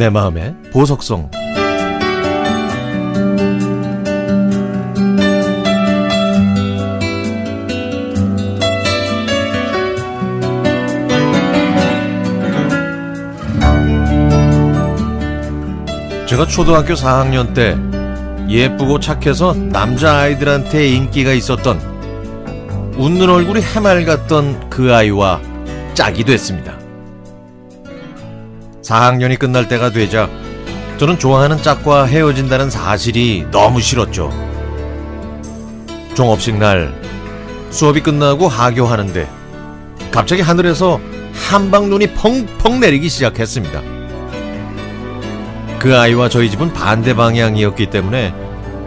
내 마음의 보석성 제가 초등학교 4학년 때 예쁘고 착해서 남자아이들한테 인기가 있었던 웃는 얼굴이 해맑았던 그 아이와 짝이 됐습니다. 4학년이 끝날 때가 되자 저는 좋아하는 짝과 헤어진다는 사실이 너무 싫었죠. 종업식 날 수업이 끝나고 하교하는데 갑자기 하늘에서 한방 눈이 펑펑 내리기 시작했습니다. 그 아이와 저희 집은 반대 방향이었기 때문에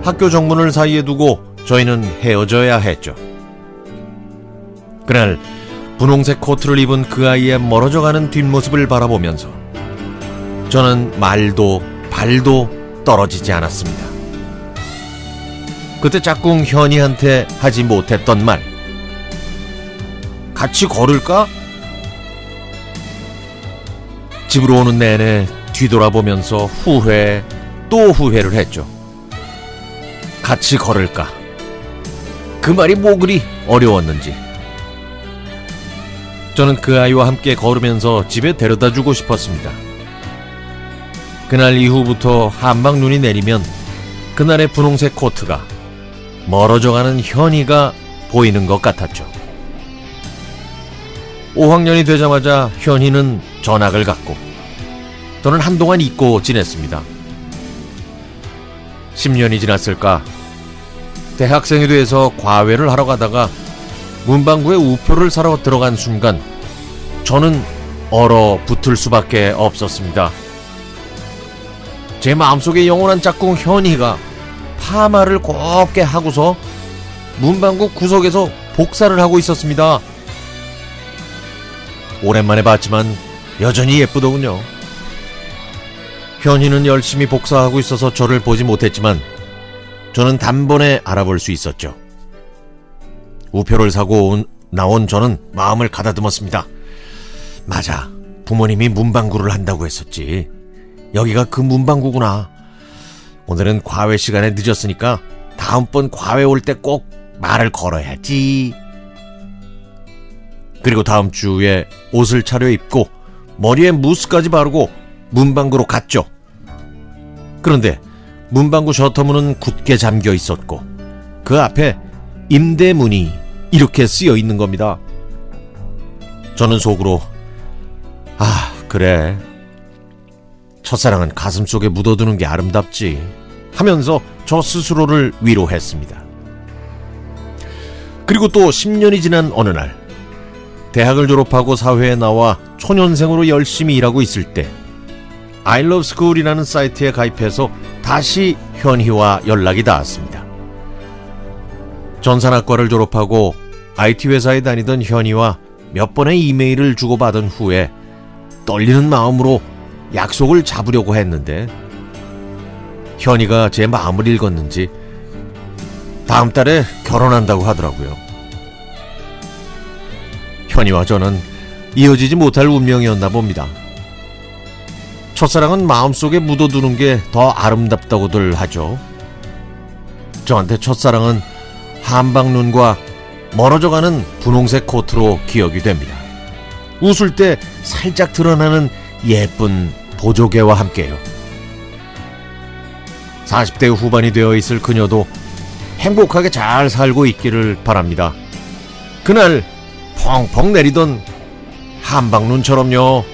학교 정문을 사이에 두고 저희는 헤어져야 했죠. 그날 분홍색 코트를 입은 그 아이의 멀어져가는 뒷모습을 바라보면서 저는 말도 발도 떨어지지 않았습니다. 그때 짝꿍 현이한테 하지 못했던 말. 같이 걸을까? 집으로 오는 내내 뒤돌아보면서 후회 또 후회를 했죠. 같이 걸을까? 그 말이 뭐 그리 어려웠는지. 저는 그 아이와 함께 걸으면서 집에 데려다 주고 싶었습니다. 그날 이후부터 한방 눈이 내리면 그날의 분홍색 코트가 멀어져가는 현이가 보이는 것 같았죠. 5학년이 되자마자 현이는 전학을 갔고 저는 한동안 잊고 지냈습니다. 10년이 지났을까? 대학생이 돼서 과외를 하러 가다가 문방구에 우표를 사러 들어간 순간 저는 얼어 붙을 수밖에 없었습니다. 제 마음속에 영원한 짝꿍 현이가 파마를 곱게 하고서 문방구 구석에서 복사를 하고 있었습니다. 오랜만에 봤지만 여전히 예쁘더군요. 현이는 열심히 복사하고 있어서 저를 보지 못했지만 저는 단번에 알아볼 수 있었죠. 우표를 사고 온, 나온 저는 마음을 가다듬었습니다. 맞아. 부모님이 문방구를 한다고 했었지. 여기가 그 문방구구나. 오늘은 과외 시간에 늦었으니까 다음번 과외 올 때 꼭 말을 걸어야지. 그리고 다음 주에 옷을 차려입고 머리에 무스까지 바르고 문방구로 갔죠. 그런데 문방구 셔터문은 굳게 잠겨 있었고 그 앞에 임대문이 이렇게 쓰여 있는 겁니다. 저는 속으로 아 그래 첫사랑은 가슴 속에 묻어두는 게 아름답지 하면서 저 스스로를 위로했습니다. 그리고 또 10년이 지난 어느 날 대학을 졸업하고 사회에 나와 초년생으로 열심히 일하고 있을 때 I Love School이라는 사이트에 가입해서 다시 현희와 연락이 닿았습니다. 전산학과를 졸업하고 IT 회사에 다니던 현희와 몇 번의 이메일을 주고받은 후에 떨리는 마음으로 약속을 잡으려고 했는데 현이가 제 마음을 읽었는지 다음 달에 결혼한다고 하더라고요. 현이와 저는 이어지지 못할 운명이었나 봅니다. 첫사랑은 마음속에 묻어두는 게 더 아름답다고들 하죠. 저한테 첫사랑은 한방눈과 멀어져가는 분홍색 코트로 기억이 됩니다. 웃을 때 살짝 드러나는 예쁜 보조개와 함께요. 40대 후반이 되어 있을 그녀도 행복하게 잘 살고 있기를 바랍니다. 그날 펑펑 내리던 한방눈처럼요.